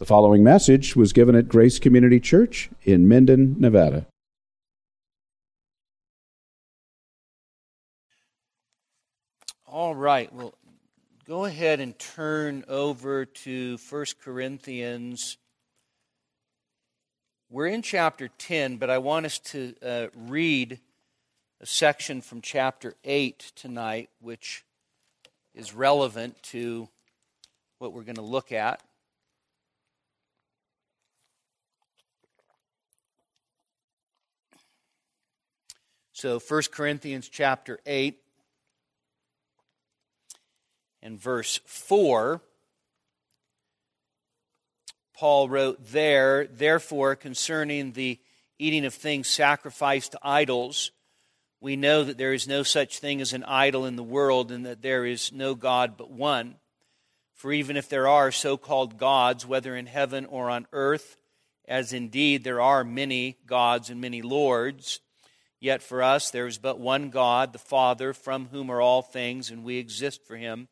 The following message was given at Grace Community Church in Minden, Nevada. All right, well, go ahead and turn over to 1 Corinthians. We're in chapter 10, but I want us to uh, read a section from chapter 8 tonight, which is relevant to what we're going to look at. So 1 Corinthians chapter 8 and verse 4 Paul wrote there, therefore concerning the eating of things sacrificed to idols, we know that there is no such thing as an idol in the world and that there is no God but one. For even if there are so called gods, whether in heaven or on earth, as indeed there are many gods and many lords, Yet for us there is but one God, the Father, from whom are all things, and we exist for him,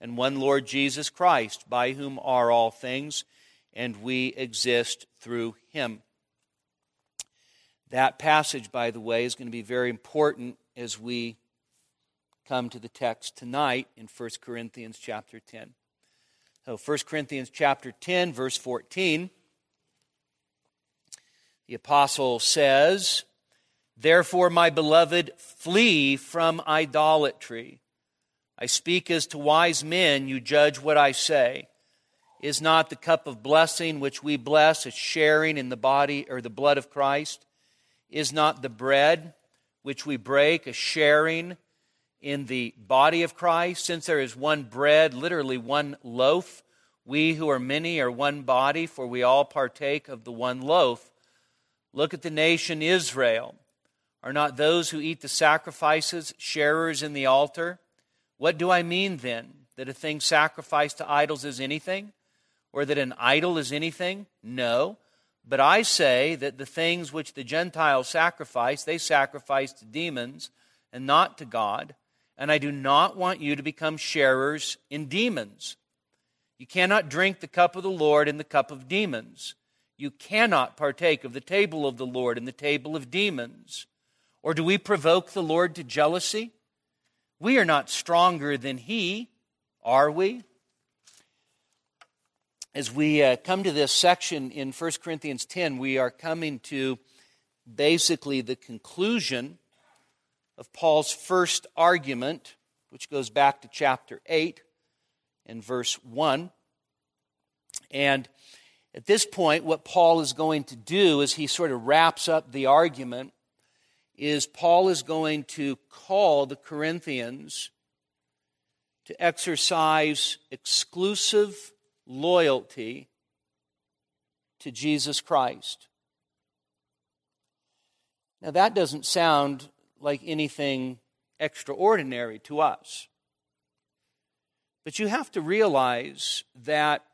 and one Lord Jesus Christ, by whom are all things, and we exist through him. That passage, by the way, is going to be very important as we come to the text tonight in 1 Corinthians chapter 10. So 1 Corinthians chapter 10, verse 14, the apostle says, Therefore, my beloved, flee from idolatry. I speak as to wise men, you judge what I say. Is not the cup of blessing which we bless a sharing in the body or the blood of Christ? Is not the bread which we break a sharing in the body of Christ? Since there is one bread, literally one loaf, we who are many are one body, for we all partake of the one loaf. Look at the nation Israel. Are not those who eat the sacrifices sharers in the altar? What do I mean then? That a thing sacrificed to idols is anything? Or that an idol is anything? No. But I say that the things which the Gentiles sacrifice, they sacrifice to demons and not to God. And I do not want you to become sharers in demons. You cannot drink the cup of the Lord in the cup of demons. You cannot partake of the table of the Lord in the table of demons. Or do we provoke the Lord to jealousy? We are not stronger than He, are we? As we uh, come to this section in 1 Corinthians 10, we are coming to basically the conclusion of Paul's first argument, which goes back to chapter 8 and verse 1. And at this point, what Paul is going to do is he sort of wraps up the argument is Paul is going to call the Corinthians to exercise exclusive loyalty to Jesus Christ. Now, that doesn't sound like anything extraordinary to us. But you have to realize that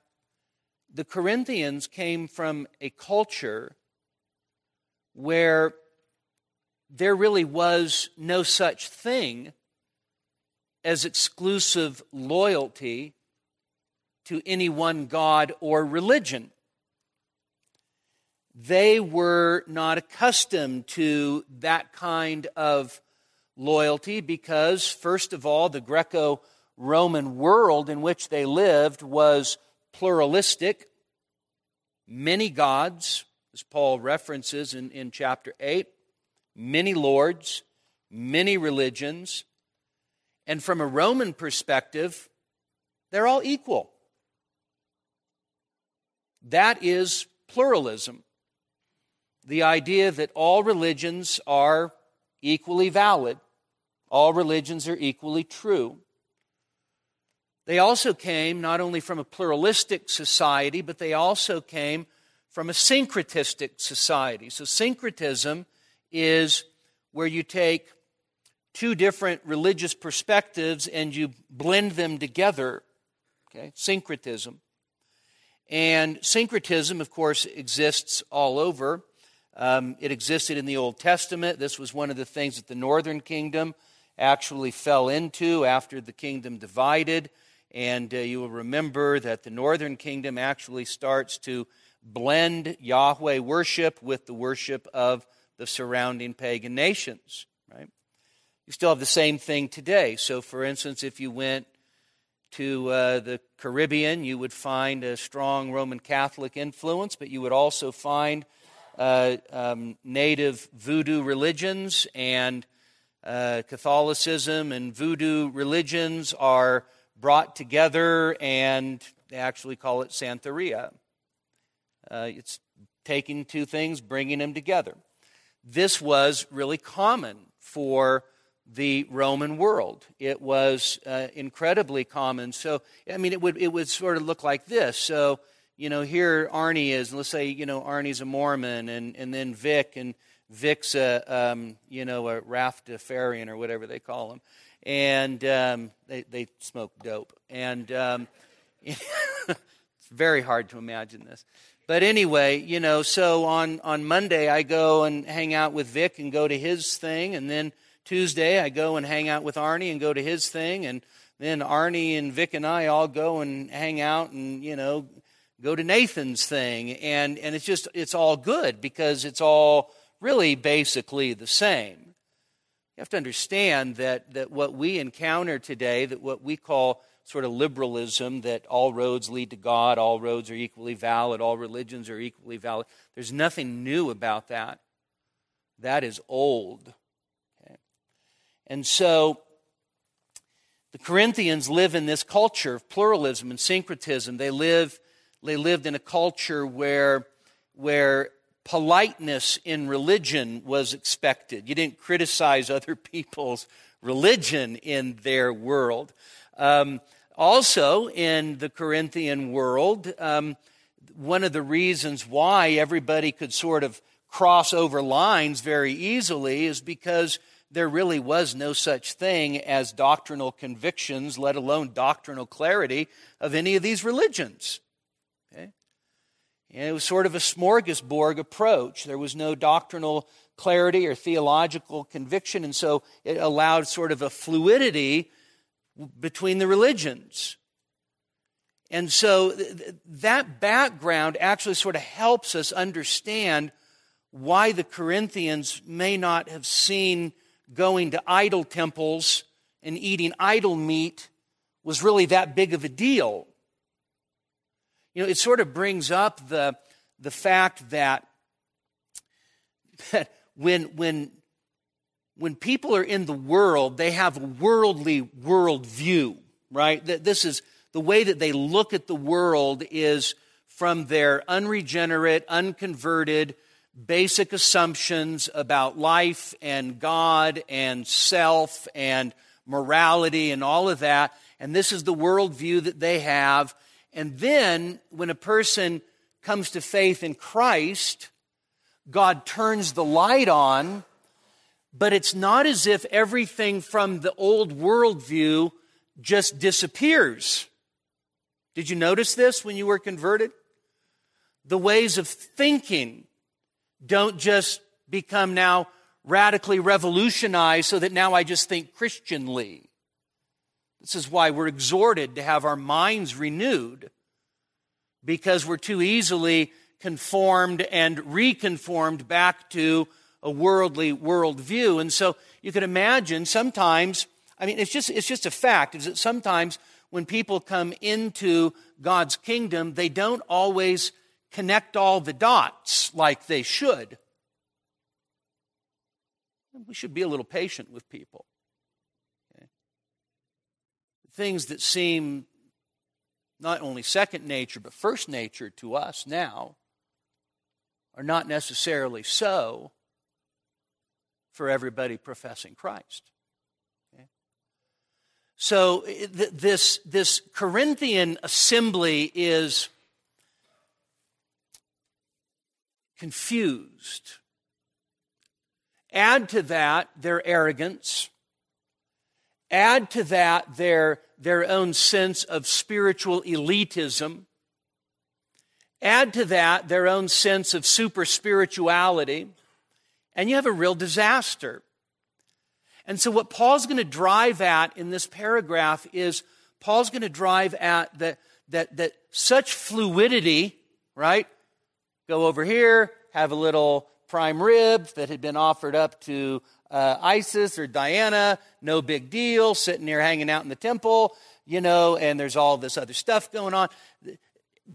the Corinthians came from a culture where there really was no such thing as exclusive loyalty to any one God or religion. They were not accustomed to that kind of loyalty because, first of all, the Greco Roman world in which they lived was pluralistic, many gods, as Paul references in, in chapter 8 many lords, many religions, and from a Roman perspective, they're all equal. That is pluralism. The idea that all religions are equally valid, all religions are equally true. They also came not only from a pluralistic society, but they also came from a syncretistic society. So, syncretism is where you take two different religious perspectives and you blend them together. Okay, syncretism. And syncretism, of course, exists all over. Um, it existed in the Old Testament. This was one of the things that the northern kingdom actually fell into after the kingdom divided. And uh, you will remember that the northern kingdom actually starts to blend Yahweh worship with the worship of the surrounding pagan nations, right? You still have the same thing today. So, for instance, if you went to uh, the Caribbean, you would find a strong Roman Catholic influence, but you would also find uh, um, native voodoo religions and uh, Catholicism and voodoo religions are brought together, and they actually call it Santeria. Uh, it's taking two things, bringing them together. This was really common for the Roman world. It was uh, incredibly common. So, I mean, it would, it would sort of look like this. So, you know, here Arnie is, let's say, you know, Arnie's a Mormon, and, and then Vic, and Vic's a, um, you know, a Rastafarian or whatever they call him. And um, they, they smoke dope. And um, it's very hard to imagine this. But anyway, you know, so on, on Monday I go and hang out with Vic and go to his thing. And then Tuesday I go and hang out with Arnie and go to his thing. And then Arnie and Vic and I all go and hang out and, you know, go to Nathan's thing. And, and it's just, it's all good because it's all really basically the same. You have to understand that, that what we encounter today, that what we call sort of liberalism, that all roads lead to God, all roads are equally valid, all religions are equally valid, there's nothing new about that. That is old. Okay? And so the Corinthians live in this culture of pluralism and syncretism. They live they lived in a culture where, where politeness in religion was expected. You didn't criticize other people's religion in their world. Um, also, in the Corinthian world, um, one of the reasons why everybody could sort of cross over lines very easily is because there really was no such thing as doctrinal convictions, let alone doctrinal clarity of any of these religions. And it was sort of a smorgasbord approach. There was no doctrinal clarity or theological conviction, and so it allowed sort of a fluidity between the religions. And so th- that background actually sort of helps us understand why the Corinthians may not have seen going to idol temples and eating idol meat was really that big of a deal. You know, it sort of brings up the, the fact that, that when, when, when people are in the world, they have a worldly worldview, right? This is the way that they look at the world is from their unregenerate, unconverted, basic assumptions about life and God and self and morality and all of that. And this is the worldview that they have. And then when a person comes to faith in Christ, God turns the light on, but it's not as if everything from the old worldview just disappears. Did you notice this when you were converted? The ways of thinking don't just become now radically revolutionized so that now I just think Christianly. This is why we're exhorted to have our minds renewed because we're too easily conformed and reconformed back to a worldly worldview. And so you can imagine sometimes, I mean, it's just, it's just a fact, is that sometimes when people come into God's kingdom, they don't always connect all the dots like they should. We should be a little patient with people things that seem not only second nature, but first nature to us now are not necessarily so for everybody professing Christ. Okay? So, th- this, this Corinthian assembly is confused. Add to that their arrogance Add to that their, their own sense of spiritual elitism. Add to that their own sense of super spirituality, and you have a real disaster. And so, what Paul's going to drive at in this paragraph is Paul's going to drive at that, that, that such fluidity, right? Go over here, have a little prime rib that had been offered up to uh, Isis or Diana, no big deal, sitting there hanging out in the temple, you know, and there's all this other stuff going on.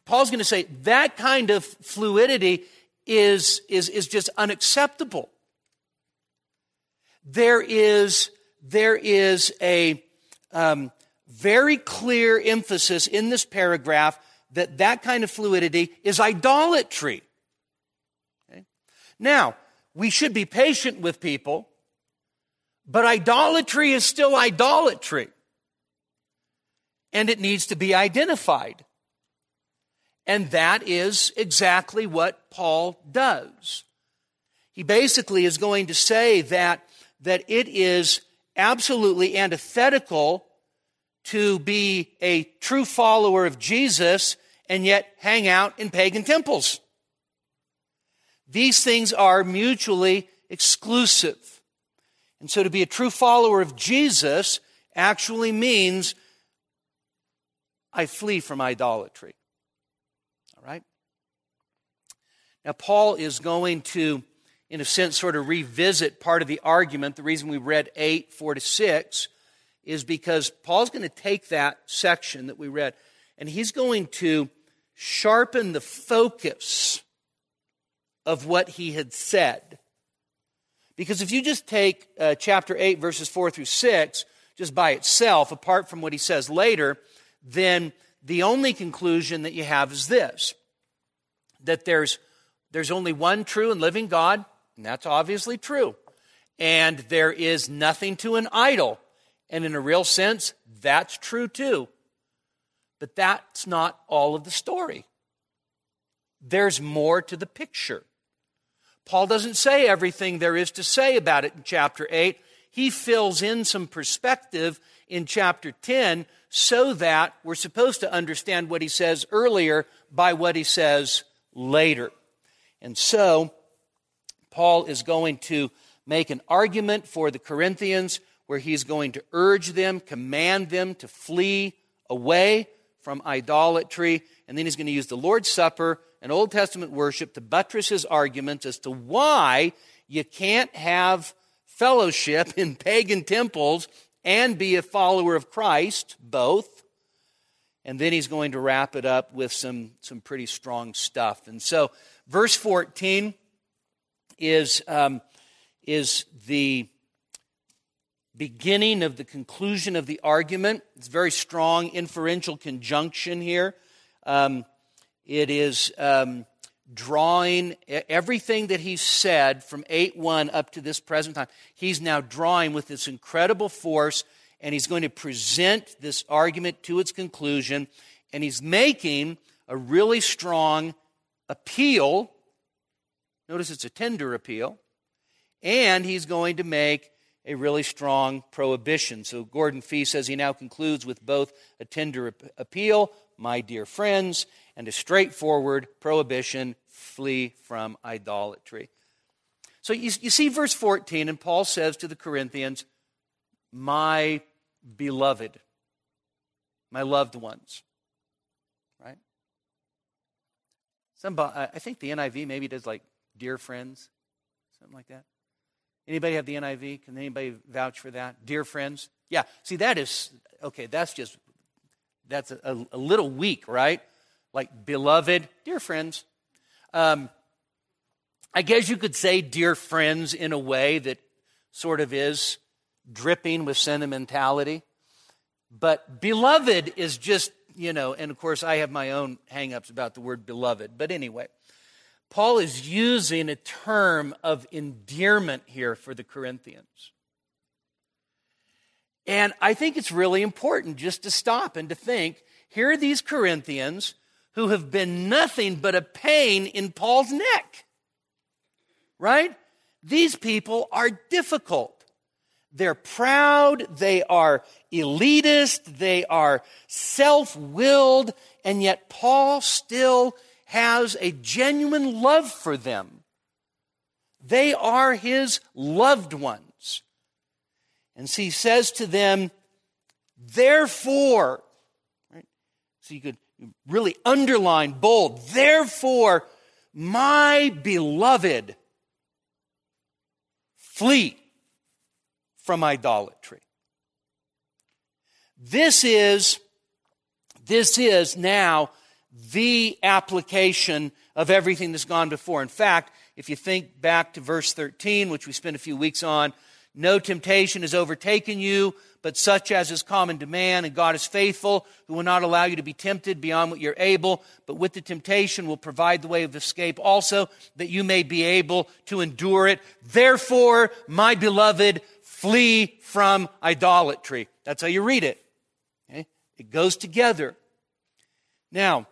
Paul's going to say that kind of fluidity is, is, is just unacceptable. There is, there is a um, very clear emphasis in this paragraph that that kind of fluidity is idolatry. Okay? Now, we should be patient with people, but idolatry is still idolatry. And it needs to be identified. And that is exactly what Paul does. He basically is going to say that, that it is absolutely antithetical to be a true follower of Jesus and yet hang out in pagan temples. These things are mutually exclusive. And so to be a true follower of Jesus actually means I flee from idolatry. Now, Paul is going to, in a sense, sort of revisit part of the argument. The reason we read 8, 4 to 6 is because Paul's going to take that section that we read and he's going to sharpen the focus of what he had said. Because if you just take uh, chapter 8, verses 4 through 6, just by itself, apart from what he says later, then the only conclusion that you have is this that there's there's only one true and living God, and that's obviously true. And there is nothing to an idol. And in a real sense, that's true too. But that's not all of the story. There's more to the picture. Paul doesn't say everything there is to say about it in chapter 8. He fills in some perspective in chapter 10 so that we're supposed to understand what he says earlier by what he says later. And so, Paul is going to make an argument for the Corinthians where he's going to urge them, command them to flee away from idolatry. And then he's going to use the Lord's Supper and Old Testament worship to buttress his arguments as to why you can't have fellowship in pagan temples and be a follower of Christ, both. And then he's going to wrap it up with some, some pretty strong stuff. And so Verse 14 is, um, is the beginning of the conclusion of the argument. It's very strong inferential conjunction here. Um, it is um, drawing everything that he said from 8 1 up to this present time. He's now drawing with this incredible force, and he's going to present this argument to its conclusion, and he's making a really strong appeal. Notice it's a tender appeal. And he's going to make a really strong prohibition. So Gordon Fee says he now concludes with both a tender appeal, my dear friends, and a straightforward prohibition flee from idolatry. So you, you see verse 14, and Paul says to the Corinthians, My beloved, my loved ones. Somebody, I think the NIV maybe does like dear friends, something like that. Anybody have the NIV? Can anybody vouch for that? Dear friends? Yeah. See, that is okay. That's just that's a, a little weak, right? Like beloved, dear friends. Um, I guess you could say dear friends in a way that sort of is dripping with sentimentality. But beloved is just you know, and of course, I have my own hangups about the word beloved. But anyway, Paul is using a term of endearment here for the Corinthians. And I think it's really important just to stop and to think here are these Corinthians who have been nothing but a pain in Paul's neck. Right? These people are difficult. They're proud, they are elitist, they are self willed, and yet Paul still has a genuine love for them. They are his loved ones. And he says to them, Therefore, right? So you could really underline, bold. Therefore, my beloved, flee from idolatry. This is, this is now the application of everything that's gone before. In fact, if you think back to verse 13, which we spent a few weeks on, no temptation has overtaken you, but such as is common to man, and God is faithful, who will not allow you to be tempted beyond what you're able, but with the temptation will provide the way of escape also, that you may be able to endure it. Therefore, my beloved, flee from idolatry. That's how you read it. Okay? It goes together. Now,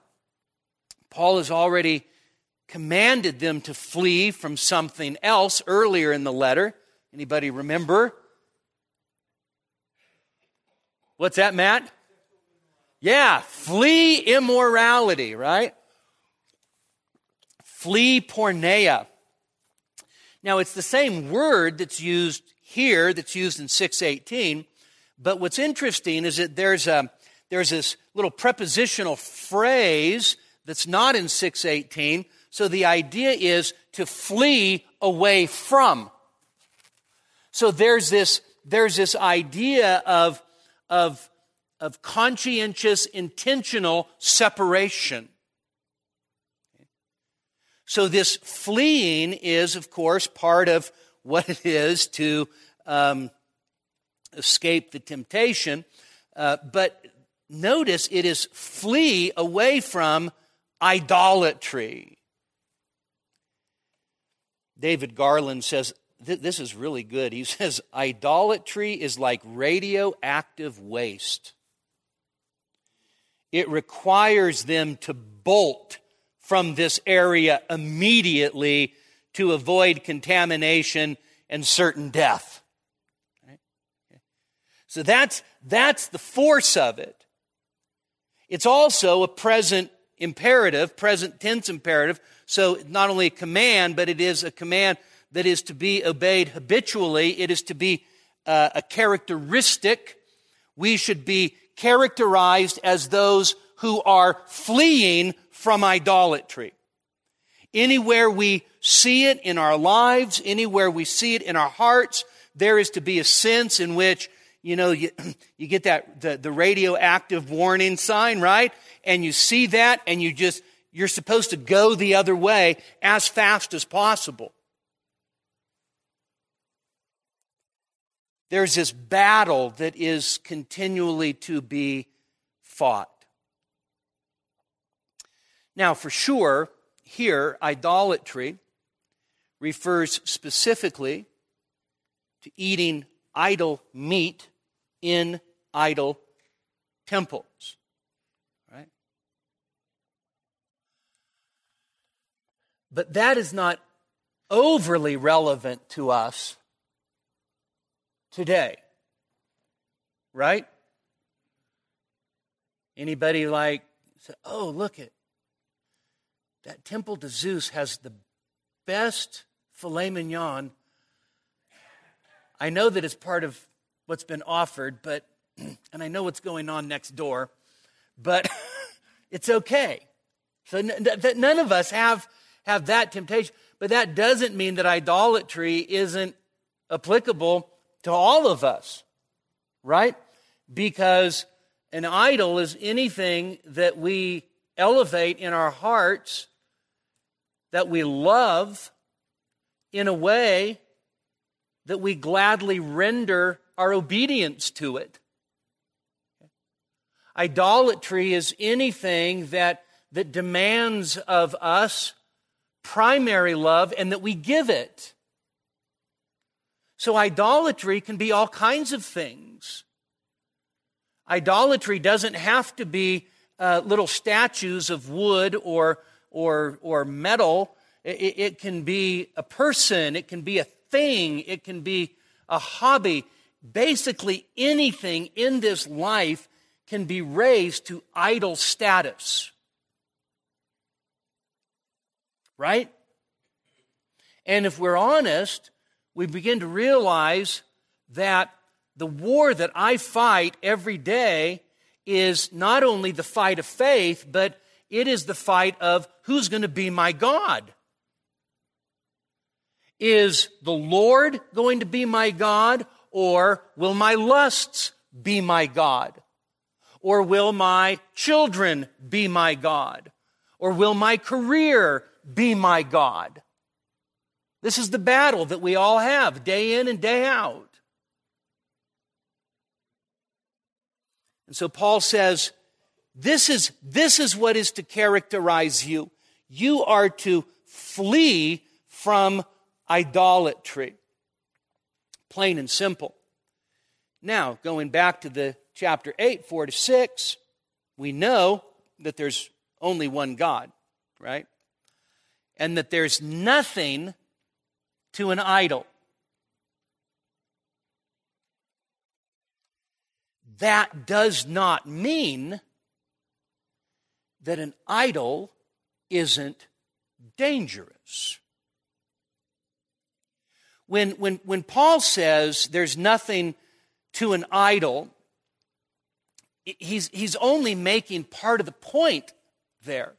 Paul has already commanded them to flee from something else earlier in the letter. Anybody remember? What's that, Matt? Yeah, flee immorality, right? Flee porneia. Now, it's the same word that's used here, that's used in 618, but what's interesting is that there's, a, there's this little prepositional phrase that's not in 618. So the idea is to flee away from. So there's this, there's this idea of, of, of conscientious, intentional separation. So this fleeing is, of course, part of what it is to um, escape the temptation. Uh, but notice it is flee away from idolatry. David Garland says, this is really good. He says, idolatry is like radioactive waste. It requires them to bolt from this area immediately to avoid contamination and certain death. So that's, that's the force of it. It's also a present imperative, present tense imperative. So not only a command, but it is a command that is to be obeyed habitually. It is to be uh, a characteristic. We should be characterized as those who are fleeing from idolatry. Anywhere we see it in our lives, anywhere we see it in our hearts, there is to be a sense in which, you know, you, you get that, the, the radioactive warning sign, right? And you see that and you just, you're supposed to go the other way as fast as possible. There's this battle that is continually to be fought. Now, for sure, here, idolatry refers specifically to eating idol meat in idol temples. Right? But that is not overly relevant to us today. Right? Anybody like "Oh, look at that temple to Zeus has the best filet mignon. I know that it's part of what's been offered, but and I know what's going on next door, but it's okay. So that none of us have have that temptation, but that doesn't mean that idolatry isn't applicable to all of us, right? Because an idol is anything that we elevate in our hearts that we love in a way that we gladly render our obedience to it. Idolatry is anything that, that demands of us primary love and that we give it. So, idolatry can be all kinds of things. Idolatry doesn't have to be uh, little statues of wood or or, or metal. It, it can be a person, it can be a thing, it can be a hobby. Basically, anything in this life can be raised to idol status. Right? And if we're honest, we begin to realize that the war that I fight every day is not only the fight of faith, but it is the fight of who's going to be my God. Is the Lord going to be my God, or will my lusts be my God? Or will my children be my God? Or will my career be my God? This is the battle that we all have day in and day out. And so Paul says, this is, this is what is to characterize you. You are to flee from idolatry. Plain and simple. Now, going back to the chapter 8, 4 to 6, we know that there's only one God, right? And that there's nothing to an idol. That does not mean that an idol isn't dangerous. When, when, when Paul says there's nothing to an idol, he's, he's only making part of the point there.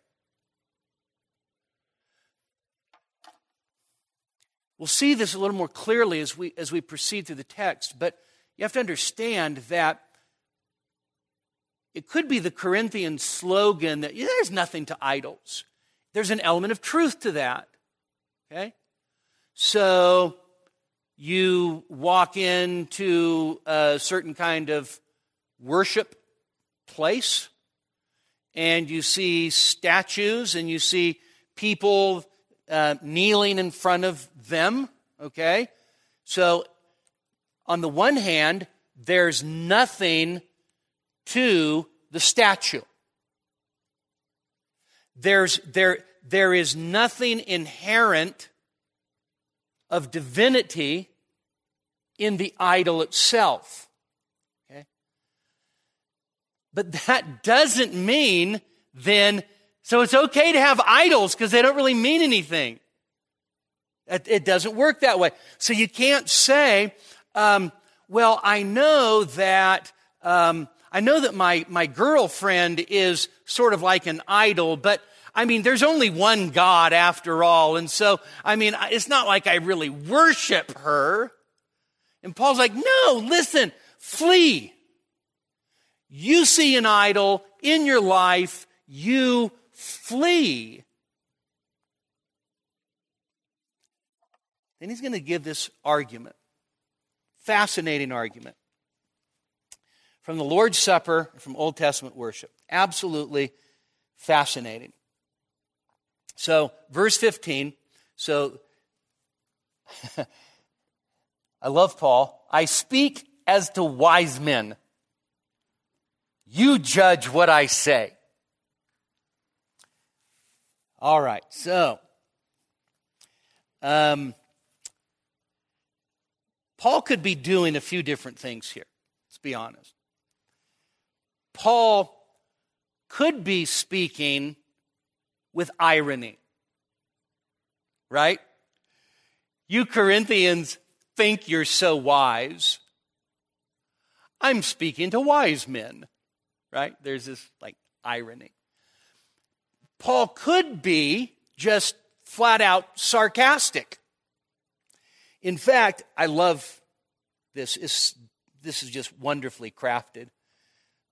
We'll see this a little more clearly as we, as we proceed through the text, but you have to understand that it could be the Corinthian slogan that yeah, there's nothing to idols. There's an element of truth to that. Okay? So you walk into a certain kind of worship place and you see statues and you see people uh, kneeling in front of them. Okay? So, on the one hand, there's nothing to the statue. There's, there, there is nothing inherent of divinity in the idol itself. Okay? But that doesn't mean then, so it's okay to have idols because they don't really mean anything. It doesn't work that way. So you can't say, um, well, I know that um, I know that my, my girlfriend is sort of like an idol, but I mean, there's only one God after all. And so, I mean, it's not like I really worship her. And Paul's like, no, listen, flee. You see an idol in your life, you flee. Then he's going to give this argument. Fascinating argument from the Lord's Supper, from Old Testament worship. Absolutely fascinating. So, verse 15. So, I love Paul. I speak as to wise men. You judge what I say. All right, so um, Paul could be doing a few different things here. Let's be honest. Paul could be speaking with irony, right? You Corinthians think you're so wise. I'm speaking to wise men, right? There's this like irony. Paul could be just flat out sarcastic. In fact, I love this. this is just wonderfully crafted.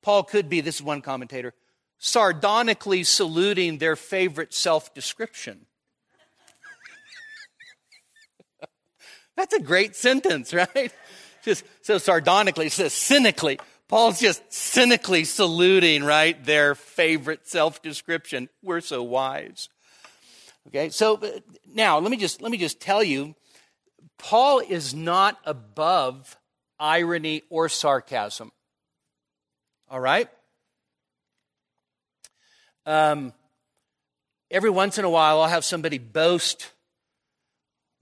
Paul could be, this is one commentator, sardonically saluting their favorite self description. That's a great sentence, right? Just so sardonically, says cynically. Paul's just cynically saluting, right, their favorite self description. We're so wise. Okay, so uh, now let me just let me just tell you, Paul is not above irony or sarcasm. All right? Um, every once in a while, I'll have somebody boast.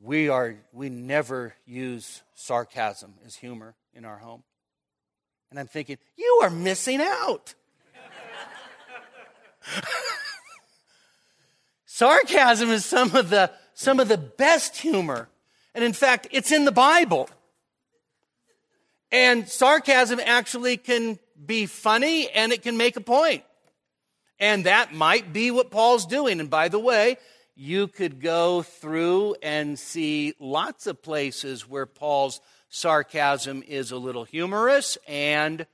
We are we never use sarcasm as humor in our home. And I'm thinking, you are missing out. sarcasm is some of the some of the best humor. And in fact, it's in the Bible. And sarcasm actually can be funny and it can make a point. And that might be what Paul's doing. And by the way, you could go through and see lots of places where Paul's sarcasm is a little humorous and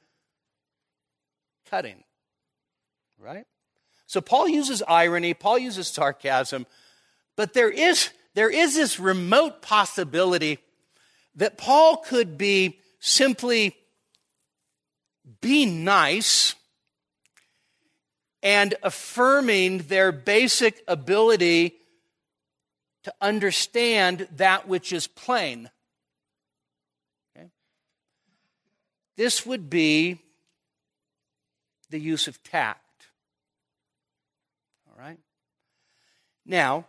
cutting. Right? So Paul uses irony, Paul uses sarcasm, but there is, there is this remote possibility that Paul could be simply be nice and affirming their basic ability to understand that which is plain. Okay? This would be the use of tact. All right? Now,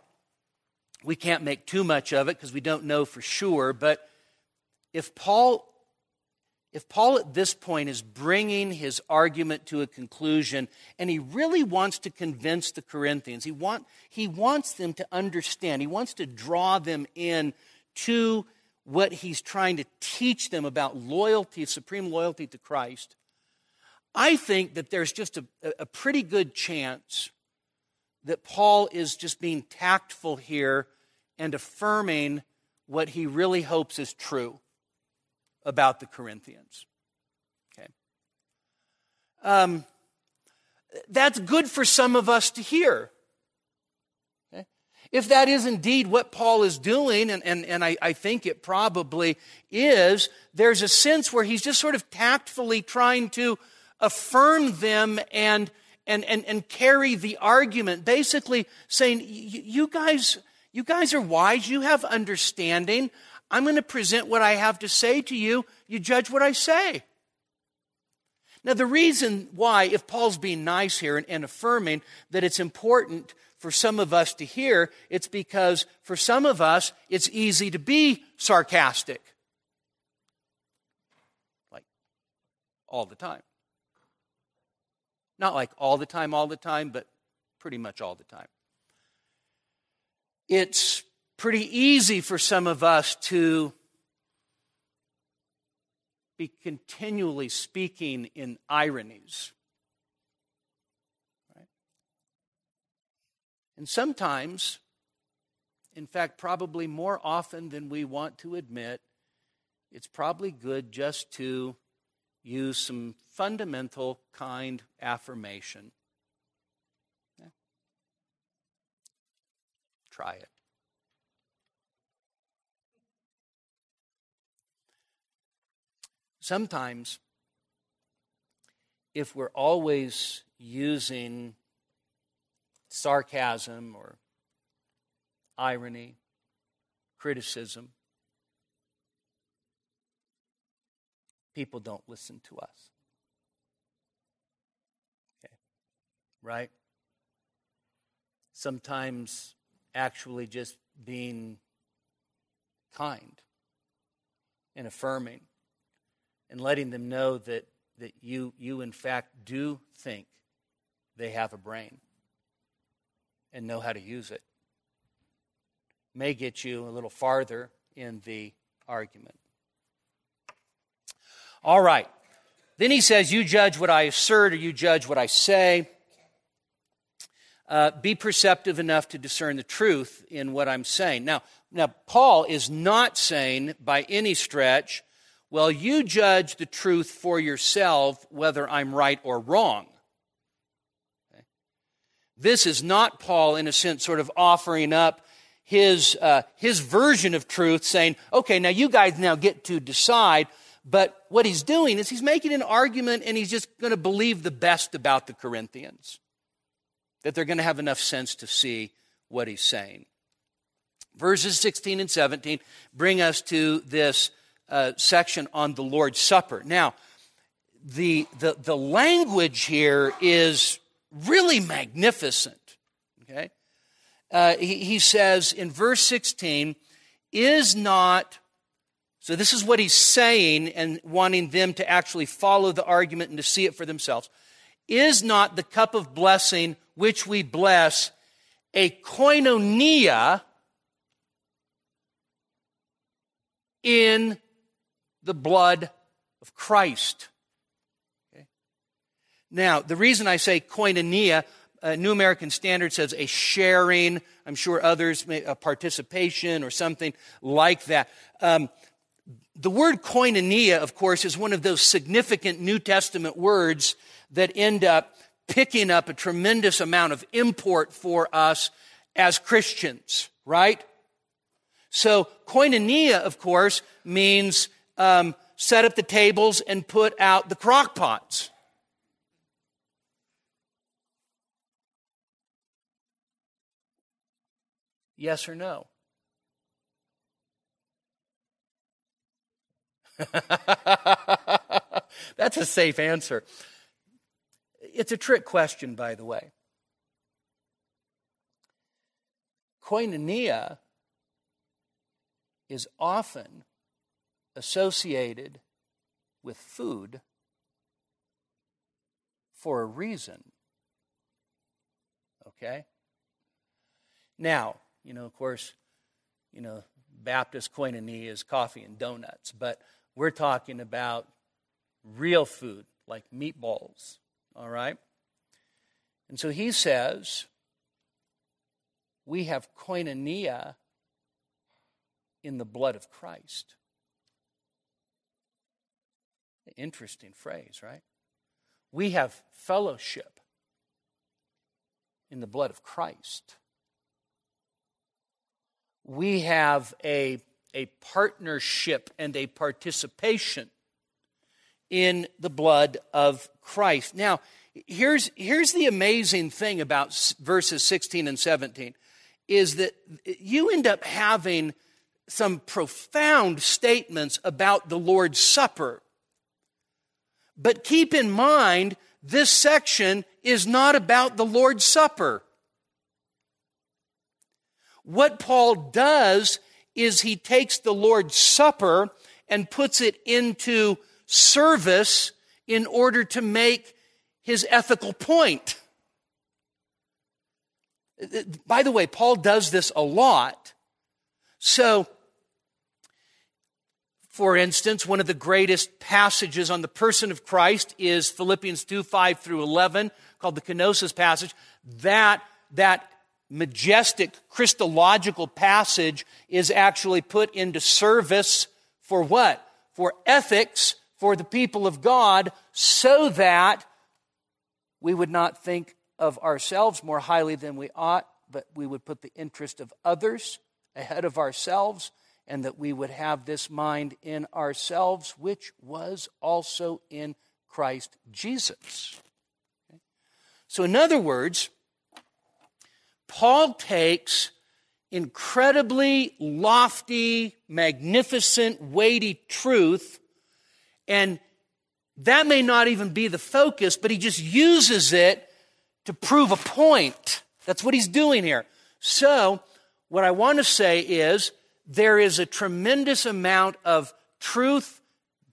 we can't make too much of it because we don't know for sure, but if Paul if Paul at this point is bringing his argument to a conclusion and he really wants to convince the Corinthians, he, want, he wants them to understand, he wants to draw them in to what he's trying to teach them about loyalty, supreme loyalty to Christ, I think that there's just a, a pretty good chance that Paul is just being tactful here and affirming what he really hopes is true about the Corinthians. Okay. Um, that's good for some of us to hear. Okay? If that is indeed what Paul is doing, and, and, and I, I think it probably is, there's a sense where he's just sort of tactfully trying to affirm them and, and, and, and carry the argument, basically saying, you guys, you guys are wise, you have understanding. I'm going to present what I have to say to you. You judge what I say. Now, the reason why, if Paul's being nice here and, and, affirming that it's important for some of us to hear, it's because for some of us, it's easy to be sarcastic. Like all the time. Not like all the time, all the time, but pretty much all the time. It's pretty easy for some of us to be continually speaking in ironies. Right? And sometimes, in fact, probably more often than we want to admit, it's probably good just to use some fundamental kind affirmation. Yeah. Try it. Sometimes, if we're always using sarcasm or irony, criticism, people don't listen to us. Okay. Right? Sometimes actually just being kind and affirming and letting them know that, that you, you, in fact, do think they have a brain and know how to use it may get you a little farther in the argument. All right. Then he says, You judge what I assert or you judge what I say. Uh, be perceptive enough to discern the truth in what I'm saying. Now, now, Paul is not saying by any stretch well, you judge the truth for yourself whether I'm right or wrong. Okay. This is not Paul, in a sense, sort of offering up his, uh, his version of truth, saying, okay, now you guys now get to decide. But what he's doing is he's making an argument and he's just going to believe the best about the Corinthians, that they're going to have enough sense to see what he's saying. Verses 16 and 17 bring us to this uh, section on the Lord's Supper. Now, the, the, the language here is really magnificent. Okay? Uh, he, he says in verse 16, is not, so this is what he's saying and wanting them to actually follow the argument and to see it for themselves. Is not the cup of blessing which we bless a koinonia in the blood of Christ. Okay? Now, the reason I say koinonia, uh, New American Standard says a sharing. I'm sure others, may, a participation or something like that. Um, the word koinonia, of course, is one of those significant New Testament words that end up picking up a tremendous amount of import for us as Christians, right? So, koinonia, of course, means um, set up the tables and put out the crock pots. Yes or no? That's a safe answer. It's a trick question, by the way. Koinonia is often associated with food for a reason. Okay? Now, you know, of course, you know, Baptist koinonia is coffee and donuts, but we're talking about real food like meatballs, all right? And so he says, we have koinonia in the blood of Christ. Interesting phrase, right? We have fellowship in the blood of Christ. We have a, a partnership and a participation in the blood of Christ. Now, here's, here's the amazing thing about verses 16 and 17 is that you end up having some profound statements about the Lord's Supper. But keep in mind, this section is not about the Lord's Supper. What Paul does is he takes the Lord's Supper and puts it into service in order to make his ethical point. By the way, Paul does this a lot. So, for instance, one of the greatest passages on the person of Christ is Philippians 2 5 through 11, called the kenosis passage. That, that majestic Christological passage is actually put into service for what? For ethics for the people of God so that we would not think of ourselves more highly than we ought, but we would put the interest of others ahead of ourselves, and that we would have this mind in ourselves, which was also in Christ Jesus. Okay? So, in other words, Paul takes incredibly lofty, magnificent, weighty truth, and that may not even be the focus, but he just uses it to prove a point. That's what he's doing here. So, what I want to say is there is a tremendous amount of truth,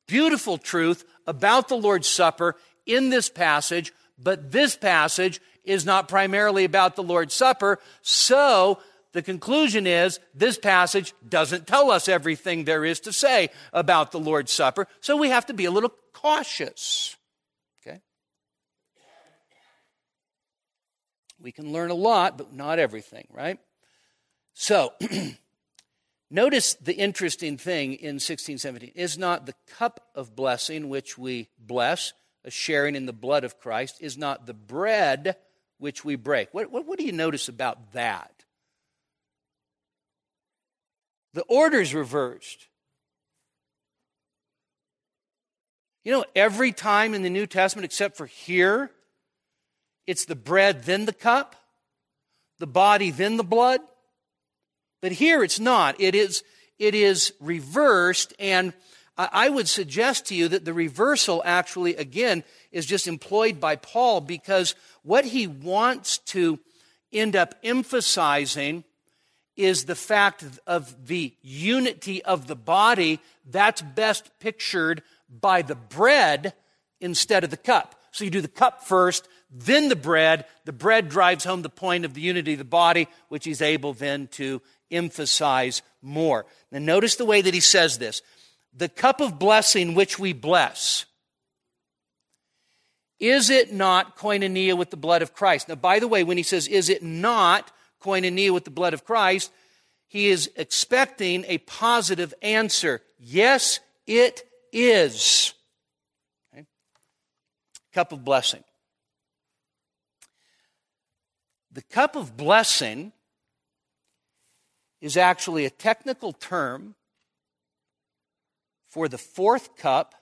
beautiful truth about the Lord's Supper in this passage, but this passage is not primarily about the Lord's Supper. So the conclusion is this passage doesn't tell us everything there is to say about the Lord's Supper. So we have to be a little cautious. Okay? We can learn a lot, but not everything, right? So, notice the interesting thing in 1617 is not the cup of blessing which we bless, a sharing in the blood of Christ, is not the bread which we break. What, what, what do you notice about that? The order is reversed. You know, every time in the New Testament, except for here, it's the bread, then the cup, the body, then the blood. But here it's not. It is, it is reversed, and I would suggest to you that the reversal actually, again, is just employed by Paul because what he wants to end up emphasizing is the fact of the unity of the body that's best pictured by the bread instead of the cup. So you do the cup first, then the bread. The bread drives home the point of the unity of the body, which he's able then to emphasize more. Now, notice the way that he says this the cup of blessing which we bless Is it not koinonia with the blood of Christ? Now, by the way, when he says, is it not koinonia with the blood of Christ, he is expecting a positive answer. Yes, it is. Okay. Cup of blessing. The cup of blessing is actually a technical term for the fourth cup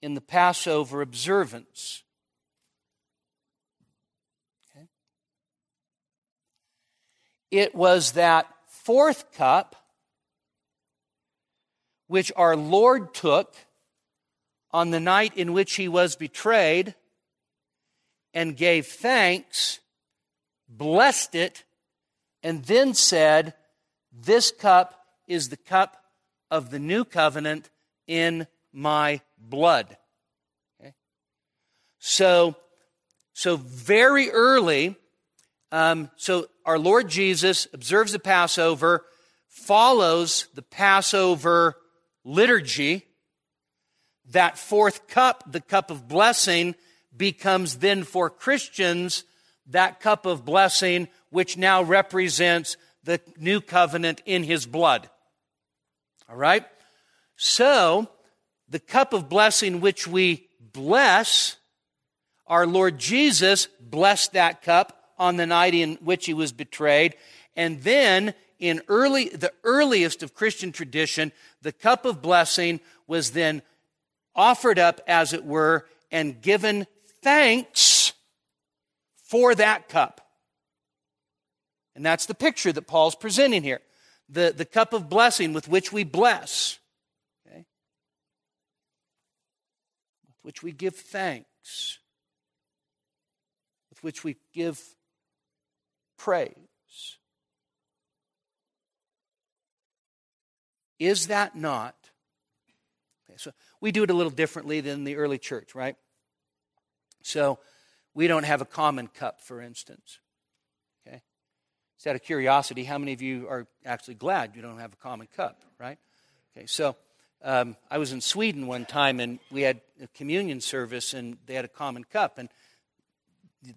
in the Passover observance. Okay. It was that fourth cup which our Lord took on the night in which he was betrayed and gave thanks, blessed it, and then said, This cup is the cup of the new covenant in my blood. Okay? So, so very early, um, so our Lord Jesus observes the Passover, follows the Passover liturgy, that fourth cup, the cup of blessing, becomes then for Christians that cup of blessing, which now represents the new covenant in his blood. All right? So, the cup of blessing which we bless, our Lord Jesus blessed that cup on the night in which he was betrayed. And then in early, the earliest of Christian tradition, the cup of blessing was then offered up, as it were, and given thanks for that cup. And that's the picture that Paul's presenting here. The, the cup of blessing with which we bless, okay? with which we give thanks, with which we give praise. Is that not? Okay, so we do it a little differently than the early church, right? So we don't have a common cup, for instance. Out of curiosity, how many of you are actually glad you don't have a common cup, right? Okay, so um, I was in Sweden one time and we had a communion service and they had a common cup and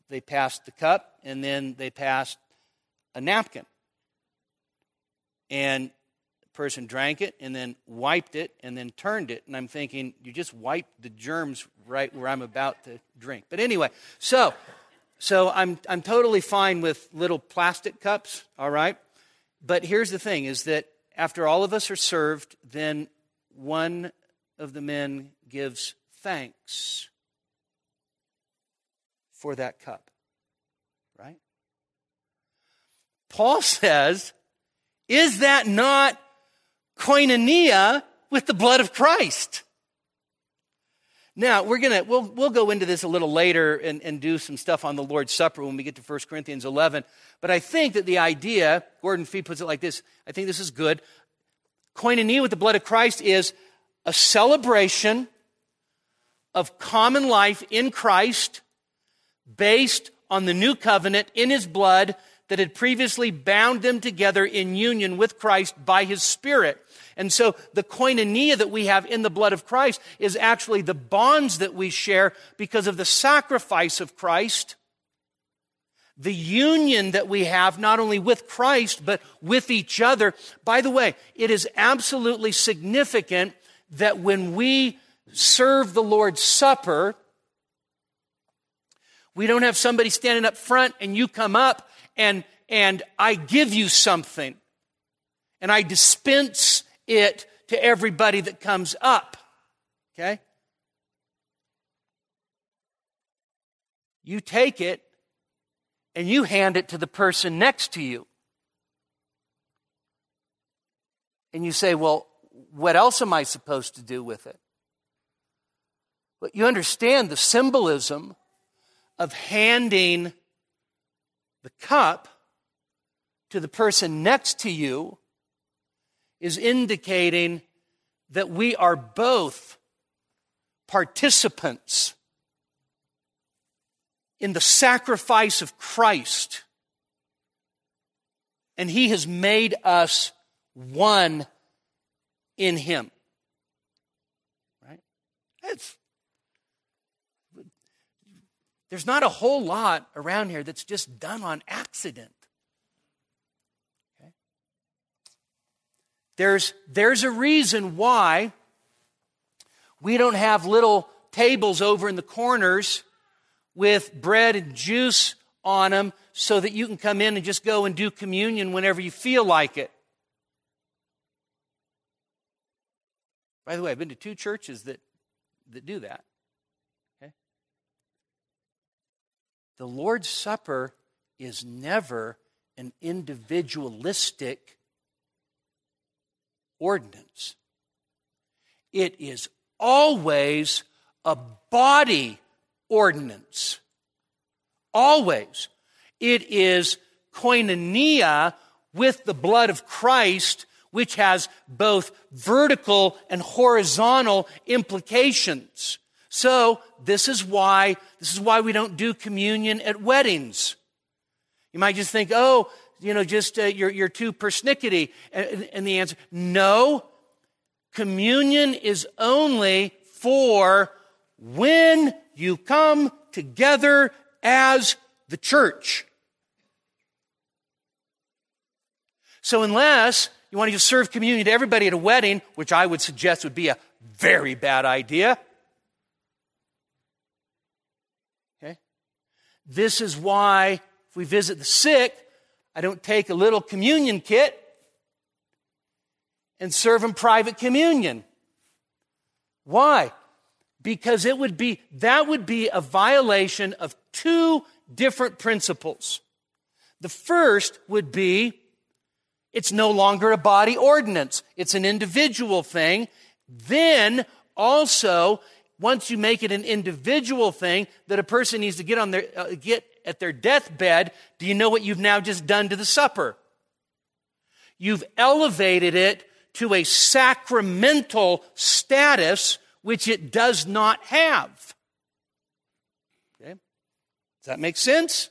they passed the cup and then they passed a napkin. And the person drank it and then wiped it and then turned it. And I'm thinking, you just wiped the germs right where I'm about to drink. But anyway, so so I'm I'm totally fine with little plastic cups, all right? But here's the thing is that after all of us are served, then one of the men gives thanks for that cup. Right? Paul says, is that not koinonia with the blood of Christ. Now, we're going to, we'll, we'll go into this a little later and, and do some stuff on the Lord's Supper when we get to 1 Corinthians 11. But I think that the idea, Gordon Fee puts it like this, I think this is good. Koinonia with the blood of Christ is a celebration of common life in Christ based on the new covenant in his blood that had previously bound them together in union with Christ by his Spirit. And so the koinonia that we have in the blood of Christ is actually the bonds that we share because of the sacrifice of Christ. The union that we have not only with Christ, but with each other. By the way, it is absolutely significant that when we serve the Lord's Supper, we don't have somebody standing up front and you come up and, and I give you something and I dispense it to everybody that comes up. Okay? You take it and you hand it to the person next to you. And you say, Well, what else am I supposed to do with it? But you understand the symbolism of handing the cup to the person next to you is indicating that we are both participants in the sacrifice of Christ. And He has made us one in Him. Right? There's not a whole lot around here that's just done on accident. There's, there's a reason why we don't have little tables over in the corners with bread and juice on them so that you can come in and just go and do communion whenever you feel like it. By the way, I've been to two churches that, that do that. Okay? The Lord's Supper is never an individualistic ordinance. It is always a body ordinance. Always. It is koinonia with the blood of Christ, which has both vertical and horizontal implications. So, this is why, this is why we don't do communion at weddings. You might just think, oh, you know, just uh, you're, you're too persnickety. And, and the answer, no. Communion is only for when you come together as the church. So, unless you want to just serve communion to everybody at a wedding, which I would suggest would be a very bad idea, okay? This is why, if we visit the sick, I don't take a little communion kit and serve them private communion. Why? because it would be, that would be a violation of two different principles. The first would be, it's no longer a body ordinance. It's an individual thing. Then also, once you make it an individual thing that a person needs to get on their, uh, get at their deathbed, do you know what you've now just done to the supper? You've elevated it to a sacramental status which it does not have. Okay? Does that make sense?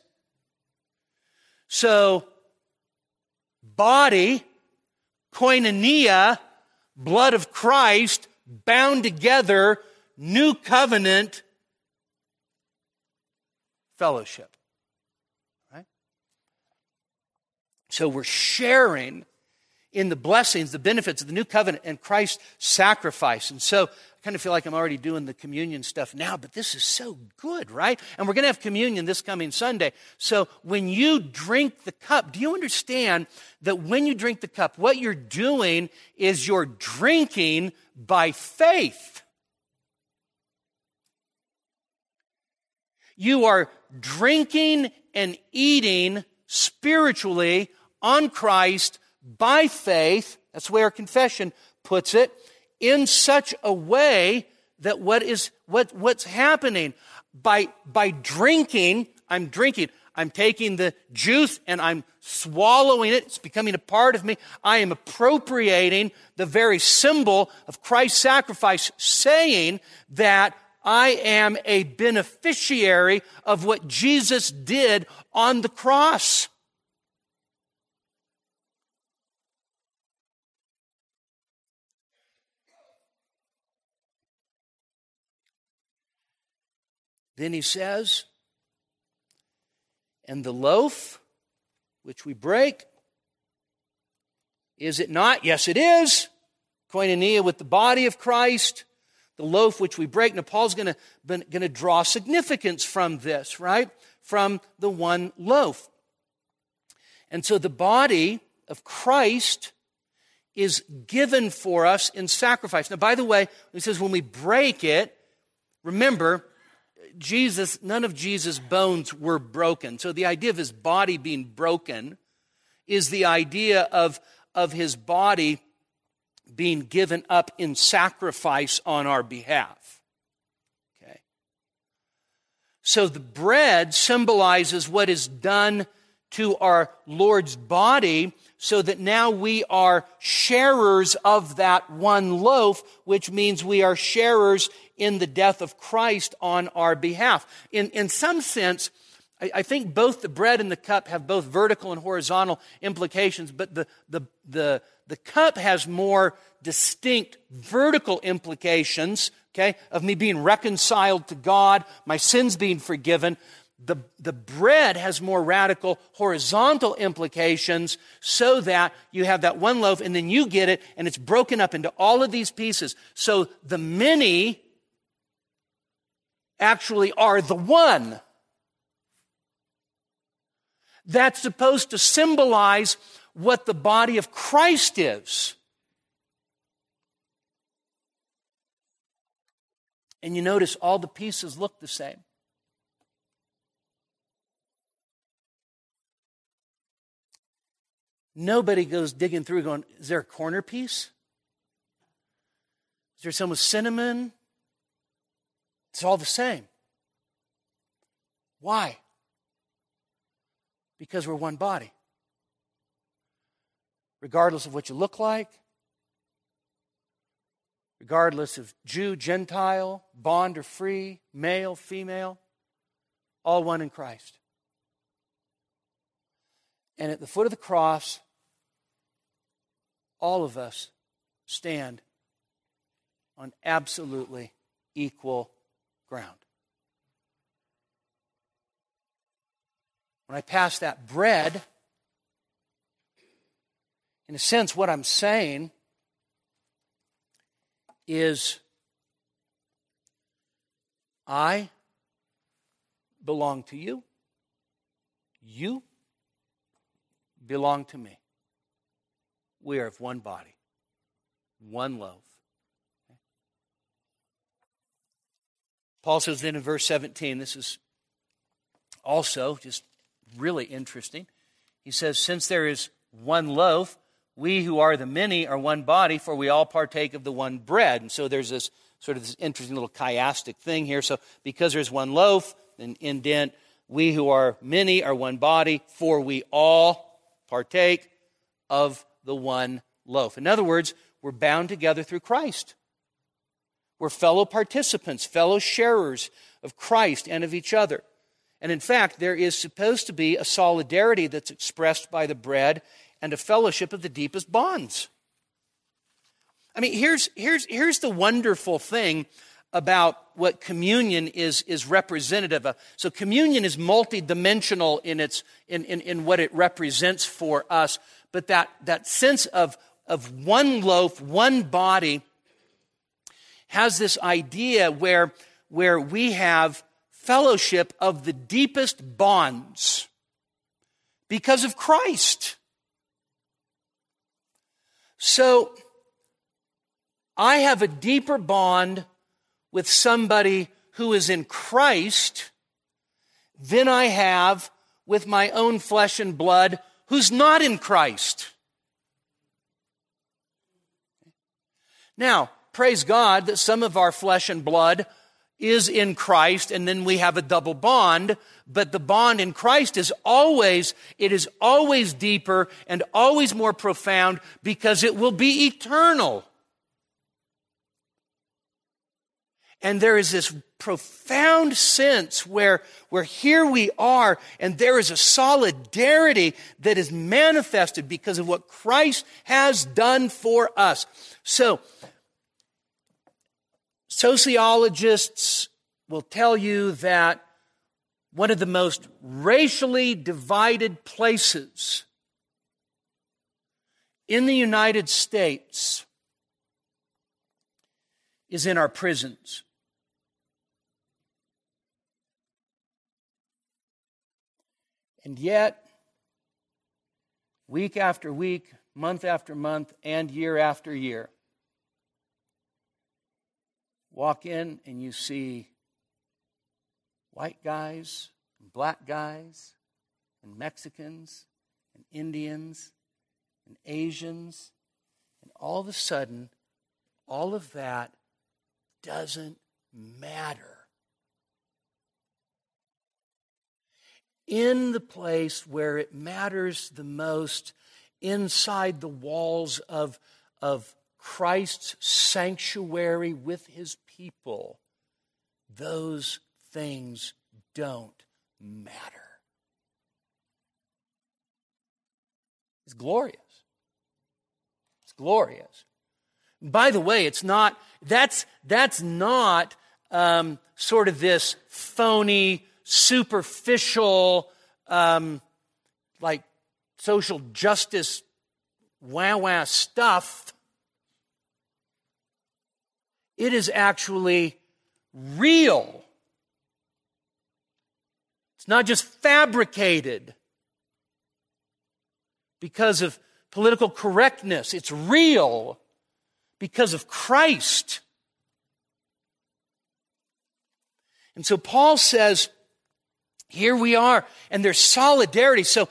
So, body, koinonia, blood of Christ, bound together, new covenant, fellowship. Right? So we're sharing in the blessings, the benefits of the new covenant and Christ's sacrifice. And so I kind of feel like I'm already doing the communion stuff now, but this is so good, right? And we're going to have communion this coming Sunday. So when you drink the cup, do you understand that when you drink the cup, what you're doing is you're drinking by faith? You are drinking and eating spiritually on Christ by faith. That's where confession puts it in such a way that what is what what's happening by by drinking i'm drinking i'm taking the juice and i'm swallowing it it's becoming a part of me i am appropriating the very symbol of christ's sacrifice saying that i am a beneficiary of what jesus did on the cross Then he says, and the loaf which we break, is it not? Yes, it is. Koinonia with the body of Christ, the loaf which we break. Now, Paul's going to draw significance from this, right? From the one loaf. And so the body of Christ is given for us in sacrifice. Now, by the way, he says when we break it, remember, Jesus, none of Jesus' bones were broken. So the idea of his body being broken is the idea of, of his body being given up in sacrifice on our behalf. Okay. So the bread symbolizes what is done to our Lord's body so that now we are sharers of that one loaf, which means we are sharers in the death of Christ on our behalf. In, in some sense, I, I think both the bread and the cup have both vertical and horizontal implications, but the, the, the, the cup has more distinct vertical implications okay, of me being reconciled to God, my sins being forgiven. The, the bread has more radical horizontal implications so that you have that one loaf and then you get it and it's broken up into all of these pieces. So the many actually are the one. That's supposed to symbolize what the body of Christ is. And you notice all the pieces look the same. Nobody goes digging through going, is there a corner piece? Is there some with cinnamon? It's all the same. Why? Because we're one body. Regardless of what you look like, regardless of Jew, Gentile, bond or free, male, female, all one in Christ. And at the foot of the cross, all of us stand on absolutely equal ground. When I pass that bread, in a sense, what I'm saying is I belong to you. You belong to me. We are of one body, one loaf. Paul says then in verse 17, this is also just really interesting. He says, Since there is one loaf, we who are the many are one body, for we all partake of the one bread. And so there's this sort of this interesting little chiastic thing here. So because there's one loaf, and indent, we who are many are one body, for we all partake of the one loaf. In other words, we're bound together through Christ. We're fellow participants, fellow sharers of Christ and of each other. And in fact, there is supposed to be a solidarity that's expressed by the bread and a fellowship of the deepest bonds. I mean, here's, here's, here's the wonderful thing about what communion is, is representative of. So, communion is multidimensional in, its, in, in, in what it represents for us, but that, that sense of, of one loaf, one body, has this idea where, where we have fellowship of the deepest bonds because of Christ. So, I have a deeper bond with somebody who is in Christ than I have with my own flesh and blood who's not in Christ. Now, praise God that some of our flesh and blood is in Christ and then we have a double bond, but the bond in Christ is always, it is always deeper and always more profound because it will be eternal. And there is this profound sense where, where here we are and there is a solidarity that is manifested because of what Christ has done for us. So, sociologists will tell you that one of the most racially divided places in the United States is in our prisons. And yet, week after week, month after month, and year after year, walk in and you see white guys, and black guys, and Mexicans, and Indians, and Asians, and all of a sudden, all of that doesn't matter. In the place where it matters the most, inside the walls of, of Christ's sanctuary with his people, those things don't matter. It's glorious. It's glorious. By the way, it's not, that's, that's not um, sort of this phony, superficial, um, like social justice wah wah stuff. It is actually real. It's not just fabricated because of political correctness. It's real because of Christ. And so Paul says, here we are, and there's solidarity. So,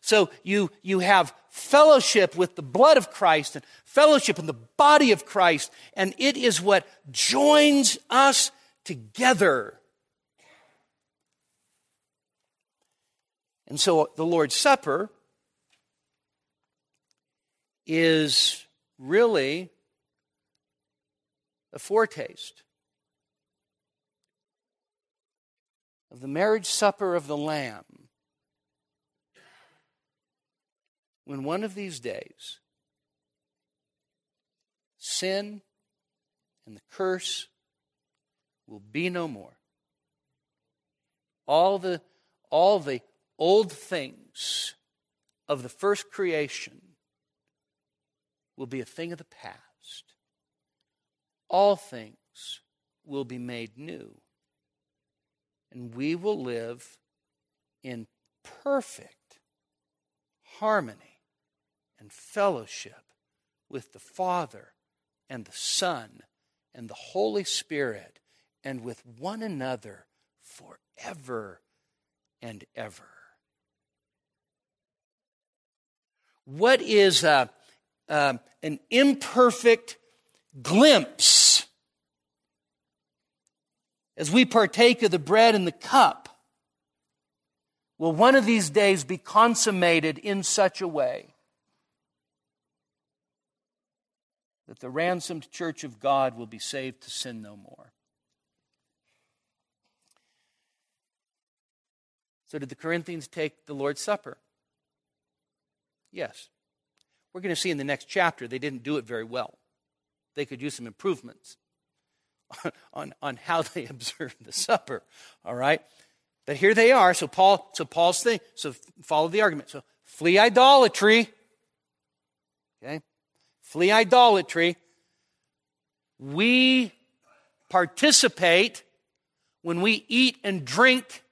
so you, you have fellowship with the blood of Christ and fellowship in the body of Christ, and it is what joins us together. And so the Lord's Supper is really a foretaste of the marriage supper of the Lamb. When one of these days, sin and the curse will be no more. All the, all the old things of the first creation will be a thing of the past. All things will be made new. And we will live in perfect harmony and fellowship with the Father and the Son and the Holy Spirit and with one another forever and ever. What is a, um, an imperfect glimpse as we partake of the bread and the cup will one of these days be consummated in such a way that the ransomed church of God will be saved to sin no more. So, did the Corinthians take the Lord's Supper? Yes. We're going to see in the next chapter they didn't do it very well. They could use some improvements on, on, on how they observed the supper. All right? But here they are. So Paul, so Paul's thing. So follow the argument. So flee idolatry. Okay? Flee idolatry. We participate when we eat and drink.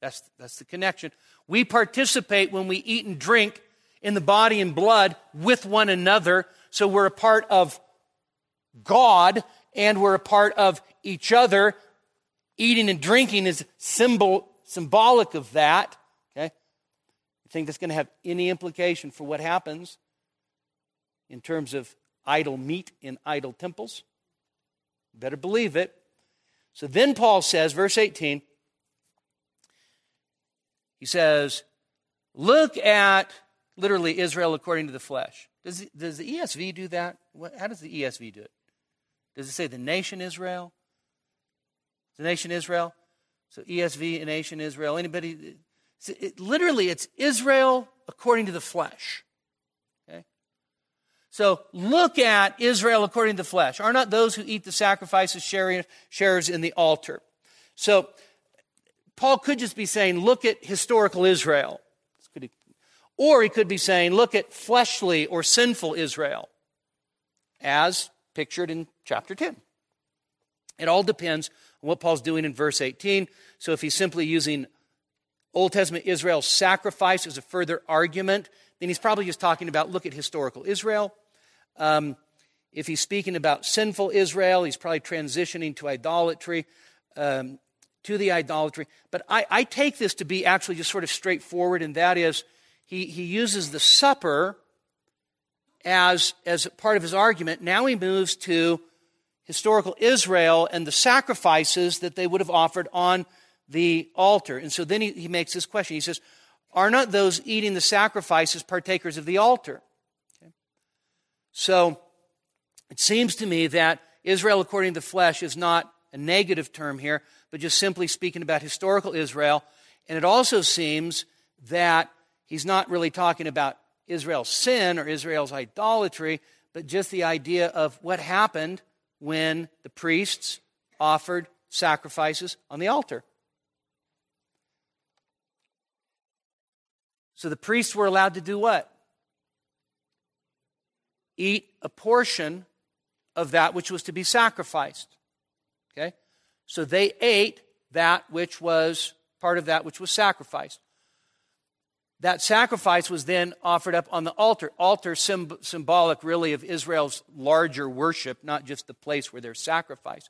That's, that's the connection. We participate when we eat and drink in the body and blood with one another. So we're a part of God and we're a part of each other. Eating and drinking is symbol, symbolic of that. Okay? You think that's going to have any implication for what happens in terms of idol meat in idol temples? better believe it. So then Paul says, verse 18, he says, Look at literally Israel according to the flesh. Does, does the ESV do that? What, how does the ESV do it? Does it say the nation Israel? The nation Israel? So ESV, a nation Israel. Anybody? It, literally, it's Israel according to the flesh. So look at Israel according to the flesh. Are not those who eat the sacrifices sharers in the altar? So Paul could just be saying, look at historical Israel. Or he could be saying, look at fleshly or sinful Israel, as pictured in chapter 10. It all depends on what Paul's doing in verse 18. So if he's simply using Old Testament Israel's sacrifice as a further argument, then he's probably just talking about look at historical Israel. Um, if he's speaking about sinful Israel, he's probably transitioning to idolatry, um, to the idolatry. But I, I take this to be actually just sort of straightforward, and that is he, he uses the supper as, as part of his argument. Now he moves to historical Israel and the sacrifices that they would have offered on the altar. And so then he, he makes this question. He says, Are not those eating the sacrifices partakers of the altar? So it seems to me that Israel according to the flesh is not a negative term here, but just simply speaking about historical Israel. And it also seems that he's not really talking about Israel's sin or Israel's idolatry, but just the idea of what happened when the priests offered sacrifices on the altar. So the priests were allowed to do what? Eat a portion of that which was to be sacrificed. Okay? So they ate that which was part of that which was sacrificed. That sacrifice was then offered up on the altar. Altar symbolic really of Israel's larger worship, not just the place where they're sacrificed.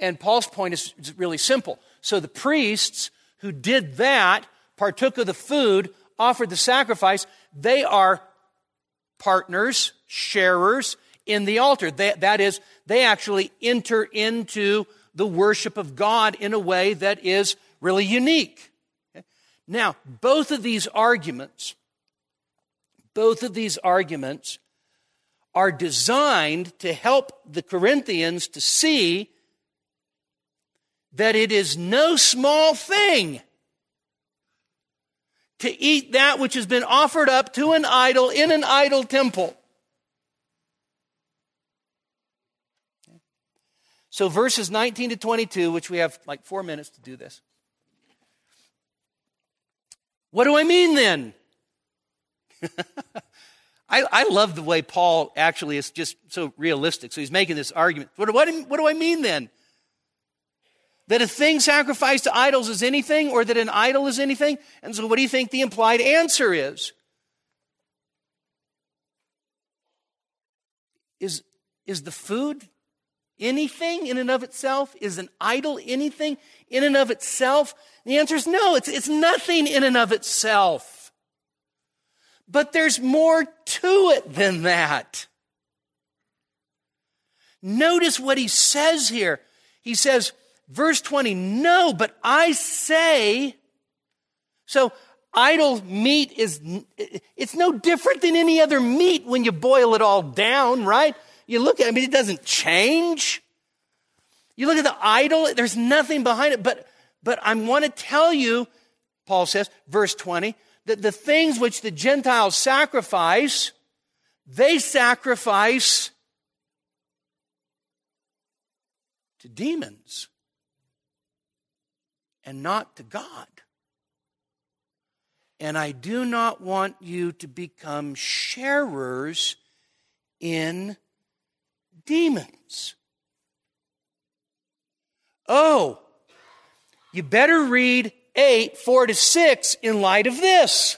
And Paul's point is really simple. So the priests who did that, partook of the food, offered the sacrifice, they are partners, sharers in the altar. They, that is, they actually enter into the worship of God in a way that is really unique. Okay? Now, both of these arguments, both of these arguments are designed to help the Corinthians to see that it is no small thing to eat that which has been offered up to an idol in an idol temple. So, verses 19 to 22, which we have like four minutes to do this. What do I mean then? I, I, love the way Paul actually is just so realistic. So he's making this argument. What, what, what do I mean then? That a thing sacrificed to idols is anything, or that an idol is anything? And so, what do you think the implied answer is? Is, is the food anything in and of itself? Is an idol anything in and of itself? The answer is no, it's, it's nothing in and of itself. But there's more to it than that. Notice what he says here. He says, Verse 20, no, but I say, so idol meat is, it's no different than any other meat when you boil it all down, right? You look at it, I mean, it doesn't change. You look at the idol, there's nothing behind it, but, but I want to tell you, Paul says, verse 20, that the things which the Gentiles sacrifice, they sacrifice to demons and not to God. And I do not want you to become sharers in demons. Oh, you better read 8, 4 to 6 in light of this.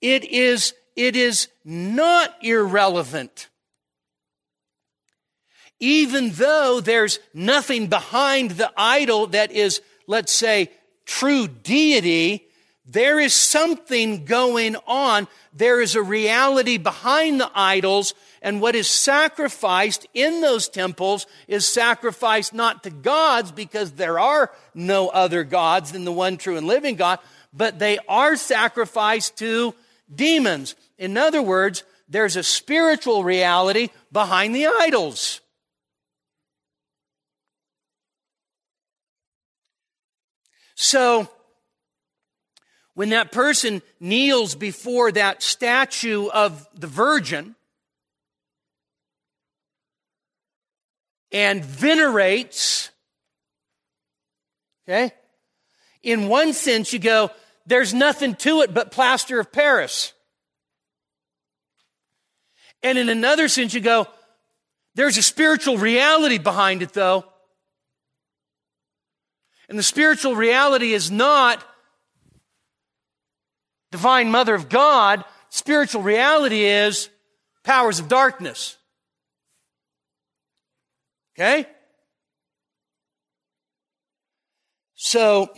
It is, it is not irrelevant even though there's nothing behind the idol that is, let's say, true deity, there is something going on. There is a reality behind the idols, and what is sacrificed in those temples is sacrificed not to gods because there are no other gods than the one true and living God, but they are sacrificed to demons. In other words, there's a spiritual reality behind the idols. So, when that person kneels before that statue of the Virgin and venerates, okay, in one sense you go, there's nothing to it but plaster of Paris. And in another sense you go, there's a spiritual reality behind it though. And the spiritual reality is not divine mother of God. Spiritual reality is powers of darkness. Okay? So,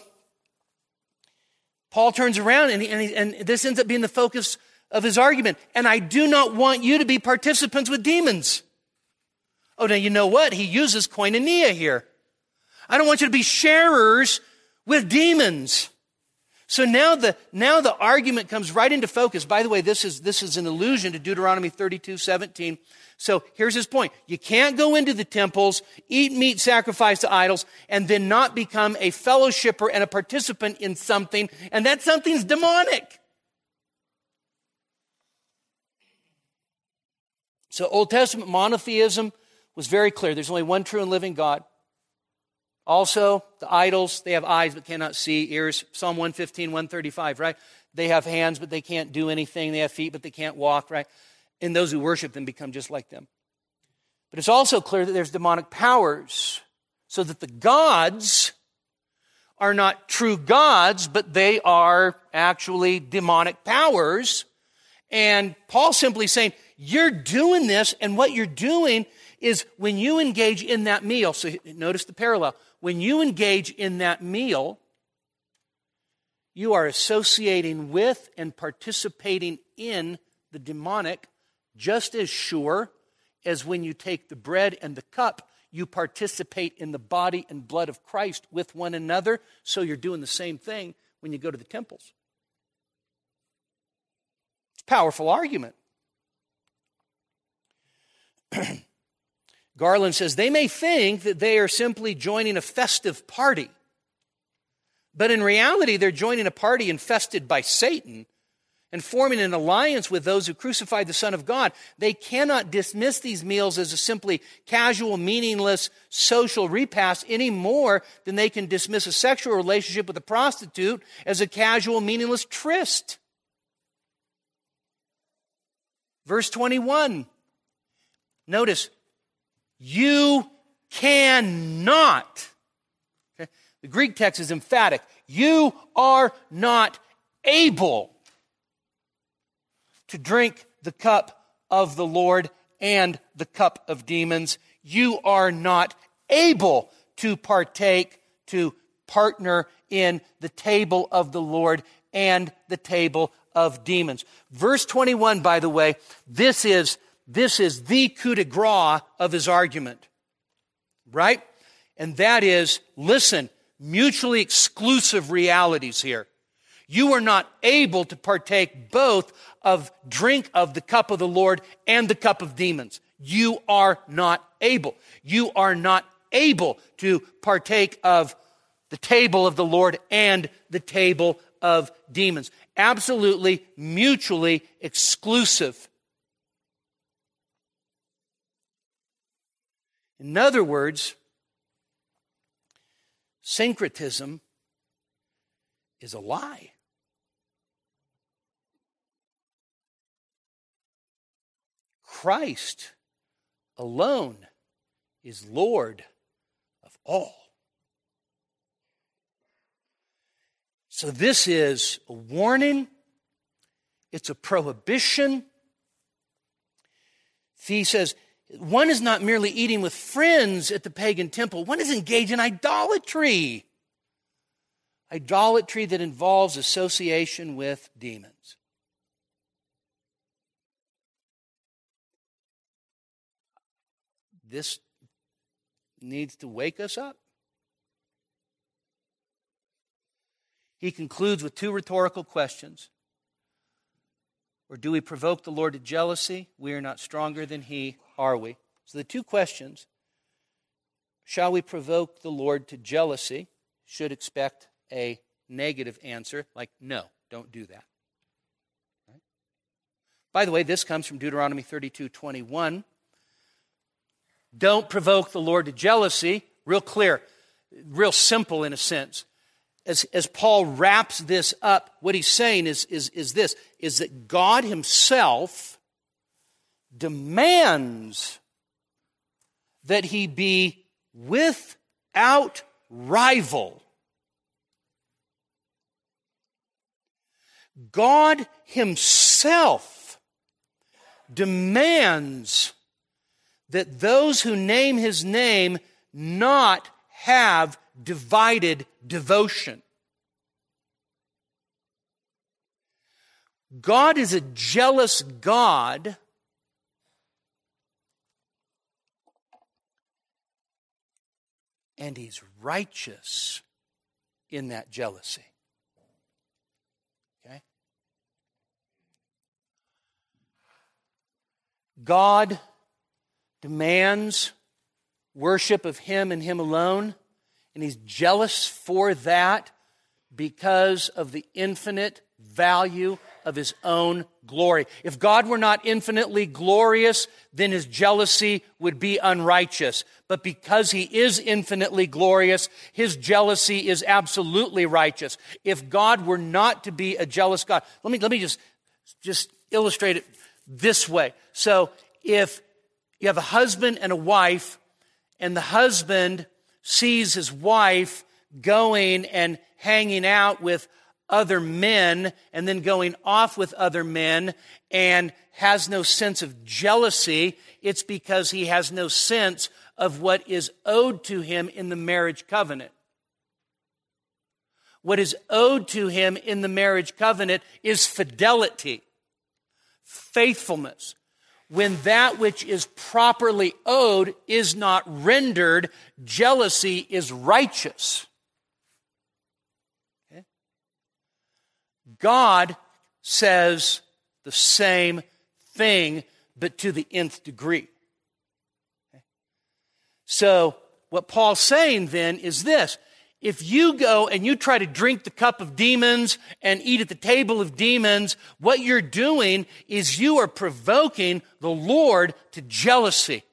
Paul turns around and, he, and, he, and this ends up being the focus of his argument. And I do not want you to be participants with demons. Oh, now you know what? He uses koinonia here. I don't want you to be sharers with demons. So now the, now the argument comes right into focus. By the way, this is, this is an allusion to Deuteronomy 32, 17. So here's his point. You can't go into the temples, eat meat sacrificed to idols, and then not become a fellowshipper and a participant in something, and that something's demonic. So, Old Testament monotheism was very clear. There's only one true and living God. Also, the idols, they have eyes but cannot see, ears. Psalm 115, 135, right? They have hands but they can't do anything. They have feet but they can't walk, right? And those who worship them become just like them. But it's also clear that there's demonic powers, so that the gods are not true gods, but they are actually demonic powers. And Paul simply saying, you're doing this, and what you're doing is when you engage in that meal, so notice the parallel. When you engage in that meal, you are associating with and participating in the demonic just as sure as when you take the bread and the cup, you participate in the body and blood of Christ with one another. So you're doing the same thing when you go to the temples. It's a powerful argument. Garland says they may think that they are simply joining a festive party, but in reality, they're joining a party infested by Satan and forming an alliance with those who crucified the Son of God. They cannot dismiss these meals as a simply casual, meaningless social repast any more than they can dismiss a sexual relationship with a prostitute as a casual, meaningless tryst. Verse 21. Notice, you cannot. Okay? The Greek text is emphatic. You are not able to drink the cup of the Lord and the cup of demons. You are not able to partake, to partner in the table of the Lord and the table of demons. Verse 21, by the way, this is, this is the coup de grace of his argument. Right? And that is, listen, mutually exclusive realities here. You are not able to partake both of drink of the cup of the Lord and the cup of demons. You are not able. You are not able to partake of the table of the Lord and the table of demons. Absolutely mutually exclusive. In other words, syncretism is a lie. Christ alone is Lord of all. So, this is a warning, it's a prohibition. He says, one is not merely eating with friends at the pagan temple, one is engaged in idolatry. Idolatry that involves association with demons. This needs to wake us up. He concludes with two rhetorical questions. Or do we provoke the Lord to jealousy? We are not stronger than he, are we? So the two questions shall we provoke the Lord to jealousy? Should expect a negative answer, like no, don't do that. Right? By the way, this comes from Deuteronomy 32 21. Don't provoke the Lord to jealousy. Real clear, real simple in a sense. As, as Paul wraps this up, what he's saying is, is, is this is that God Himself demands that He be without rival. God Himself demands that those who name his name not have divided devotion. God is a jealous God. And he's righteous in that jealousy. Okay? God demands worship of Him and Him alone, and He's jealous for that because of the infinite value of his own glory. If God were not infinitely glorious, then his jealousy would be unrighteous. But because he is infinitely glorious, his jealousy is absolutely righteous. If God were not to be a jealous God, let me, let me just, just illustrate it this way. So if you have a husband and a wife, and the husband sees his wife going and hanging out with other men and then going off with other men and has no sense of jealousy, it's because he has no sense of what is owed to him in the marriage covenant. What is owed to him in the marriage covenant is fidelity, faithfulness. When that which is properly owed is not rendered, jealousy is righteous. God says the same thing, but to the nth degree. So, what Paul's saying then is this if you go and you try to drink the cup of demons and eat at the table of demons, what you're doing is you are provoking the Lord to jealousy.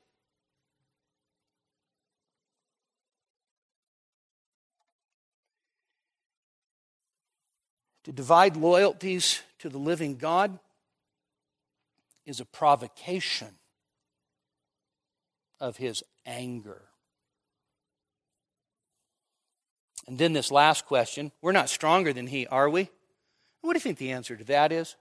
To divide loyalties to the living God is a provocation of his anger. And then this last question we're not stronger than he, are we? What do you think the answer to that is?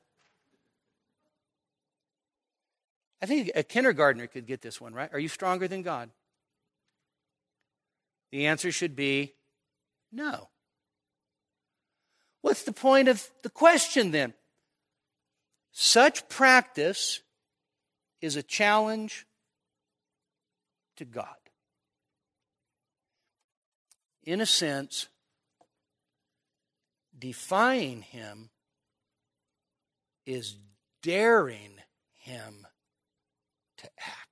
I think a kindergartner could get this one, right? Are you stronger than God? The answer should be no. What's the point of the question then? Such practice is a challenge to God. In a sense, defying Him is daring Him to act.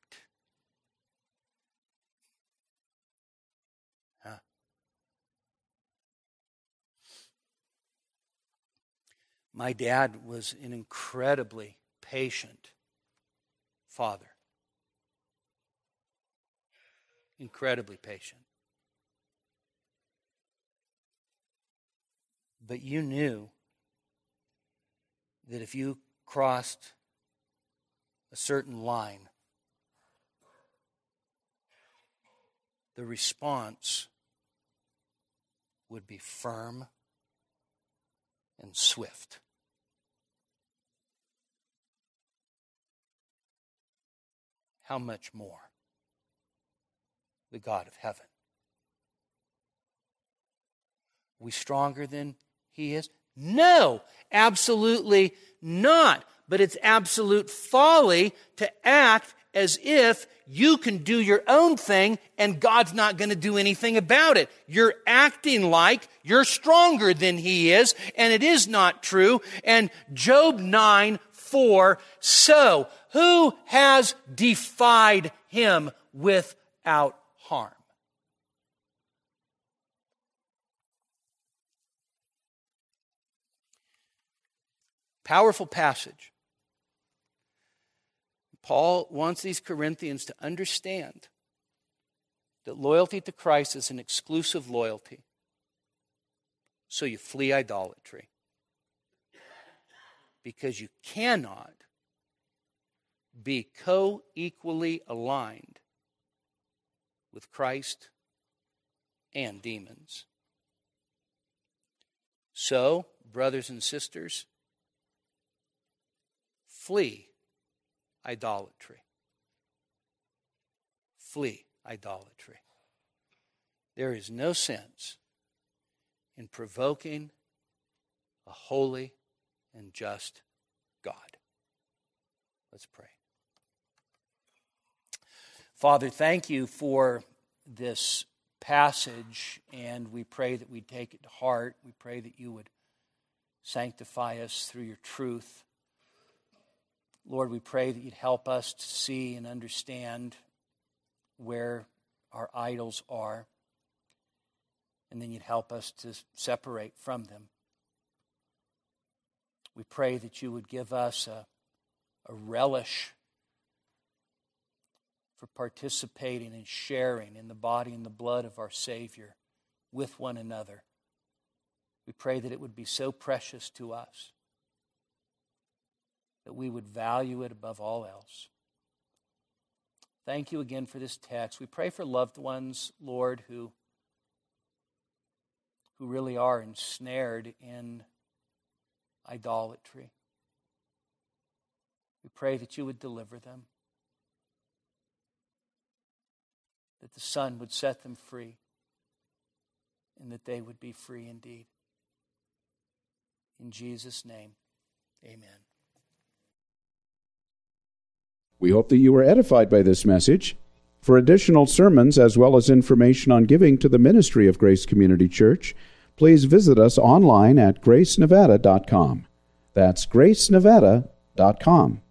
My dad was an incredibly patient father. Incredibly patient. But you knew that if you crossed a certain line, the response would be firm and swift. How much more the God of heaven? Are we stronger than he is? No, absolutely not. But it's absolute folly to act as if you can do your own thing and God's not going to do anything about it. You're acting like you're stronger than He is, and it is not true. And Job 9 4, so who has defied Him without harm? Powerful passage. Paul wants these Corinthians to understand that loyalty to Christ is an exclusive loyalty. So you flee idolatry. Because you cannot be co equally aligned with Christ and demons. So, brothers and sisters, flee idolatry. Flee idolatry. There is no sense in provoking a holy and just God. Let's pray. Father, thank you for this passage, and we pray that we take it to heart. We pray that you would sanctify us through your truth. Lord, we pray that you'd help us to see and understand where our idols are, and then you'd help us to separate from them. We pray that you would give us a, a relish for participating and sharing in the body and the blood of our Savior with one another. We pray that it would be so precious to us that we would value it above all else. Thank you again for this text. We pray for loved ones, Lord, who, who really are ensnared in idolatry. We pray that you would deliver them, that the Son would set them free, and that they would be free indeed. In Jesus' name, amen. We hope that you were edified by this message. For additional sermons as well as information on giving to the ministry of Grace Community Church, please visit us online at gracenevada.com. That's gracenevada.com.